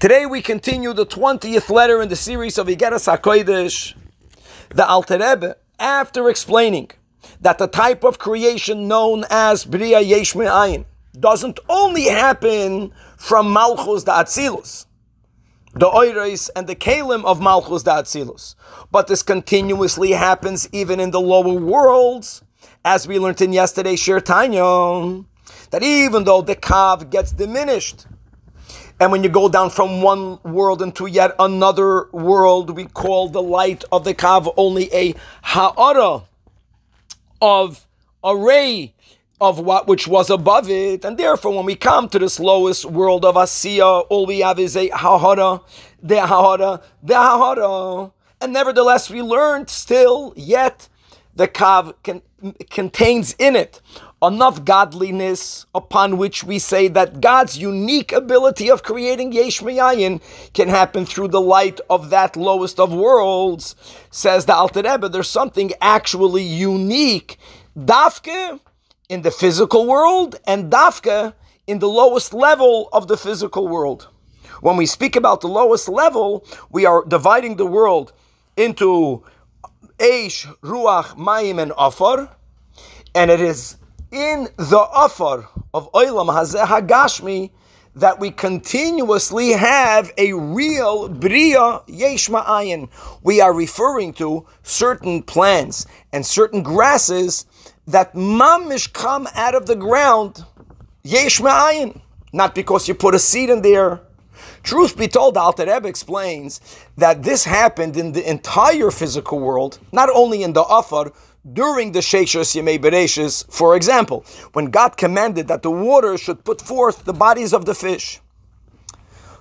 Today we continue the 20th letter in the series of Iggeres HaKodesh. The Alter Rebbe, after explaining that the type of creation known as Bria Yesh Me'ayin doesn't only happen from Malchus da Atzilus, the Oiris and the Kalim of Malchus da Atzilus, but this continuously happens even in the lower worlds, as we learned in yesterday's Shiur Tanya, that even though the Kav gets diminished, and when you go down from one world into yet another world, we call the light of the Kav only a ha'ara of a ray of what which was above it. And therefore, when we come to this lowest world of Asiya, all we have is a ha'ara, the ha'ara, the ha'ara. And nevertheless, we learned still yet the Kav can, contains in it enough godliness upon which we say that God's unique ability of creating Yesh can happen through the light of that lowest of worlds, says the Alter Rebbe. There's something actually unique, dafke in the physical world and dafke in the lowest level of the physical world. When we speak about the lowest level, we are dividing the world into Eish, Ruach, Mayim, and Afar, and it is in the Afar of Olam Hazeh Hagashmi that we continuously have a real Bria Yesh Me'ayin. We are referring to certain plants and certain grasses that mamish come out of the ground Yesh Me'ayin. Not because you put a seed in there. Truth be told, Alter Rebbe explains that this happened in the entire physical world, not only in the Afar, during the Sheshus Yemei Bereshis, for example, when God commanded that the water should put forth the bodies of the fish.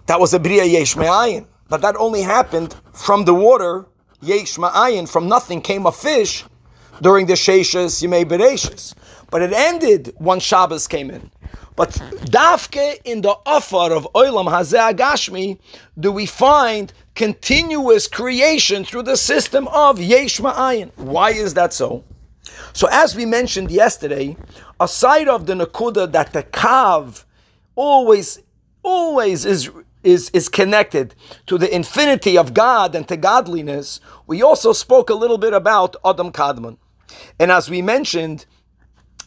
That was a Bria Yesh Me'ayin. But that only happened from the water, Yesh Ma'ayin, from nothing came a fish during the Sheshus Yemei Bereshis. But it ended once Shabbos came in. But dafke in the Afar of Olam Hazeh Hagashmi do we find continuous creation through the system of Yesh Ma'ayin. Why is that so? So as we mentioned yesterday, aside of the Nakuda that the Kav always, always is is, is connected to the infinity of God and to godliness, we also spoke a little bit about Adam Kadmon. And as we mentioned,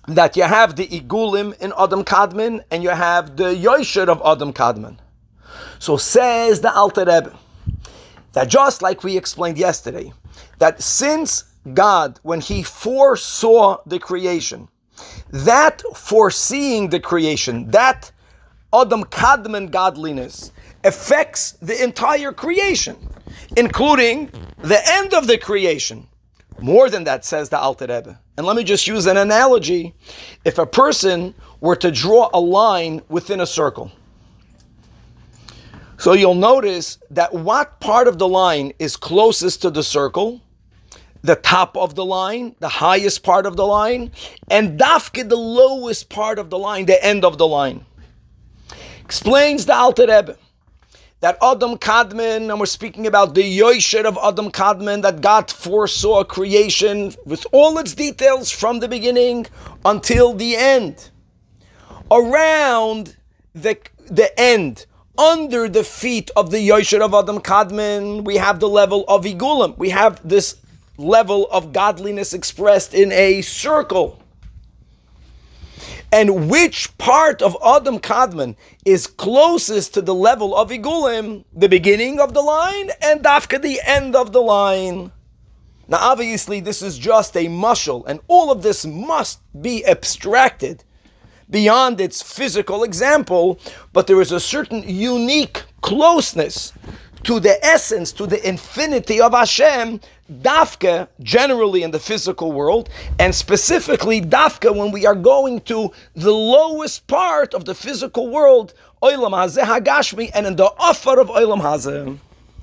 that you have the Igulim in Adam Kadmon and you have the Yosher of Adam Kadmon. So says the Alter Rebbe that just like we explained yesterday, that since God, when He foresaw the creation, that foreseeing the creation, that Adam Kadmon godliness affects the entire creation, including the end of the creation. More than that, says the Alter Rebbe. And let me just use an analogy. If a person were to draw a line within a circle, so you'll notice that what part of the line is closest to the circle, the top of the line, the highest part of the line, and dafke the lowest part of the line, the end of the line. Explains the Alter Rebbe that Adam Kadmon, and we're speaking about the Yosher of Adam Kadmon, that God foresaw creation with all its details from the beginning until the end. Around the, the end, under the feet of the Yosher of Adam Kadmon, we have the level of Igulim. We have this level of godliness expressed in a circle and which part of Adam Kadmon is closest to the level of Igulim, the beginning of the line and Dafka the end of the line. Now, obviously, this is just a mushal, and all of this must be abstracted beyond its physical example, but there is a certain unique closeness to the essence, to the infinity of Hashem, dafka generally in the physical world, and specifically dafka when we are going to the lowest part of the physical world, Olam Hazeh Hagashmi, and in the Afar of Olam Hazeh.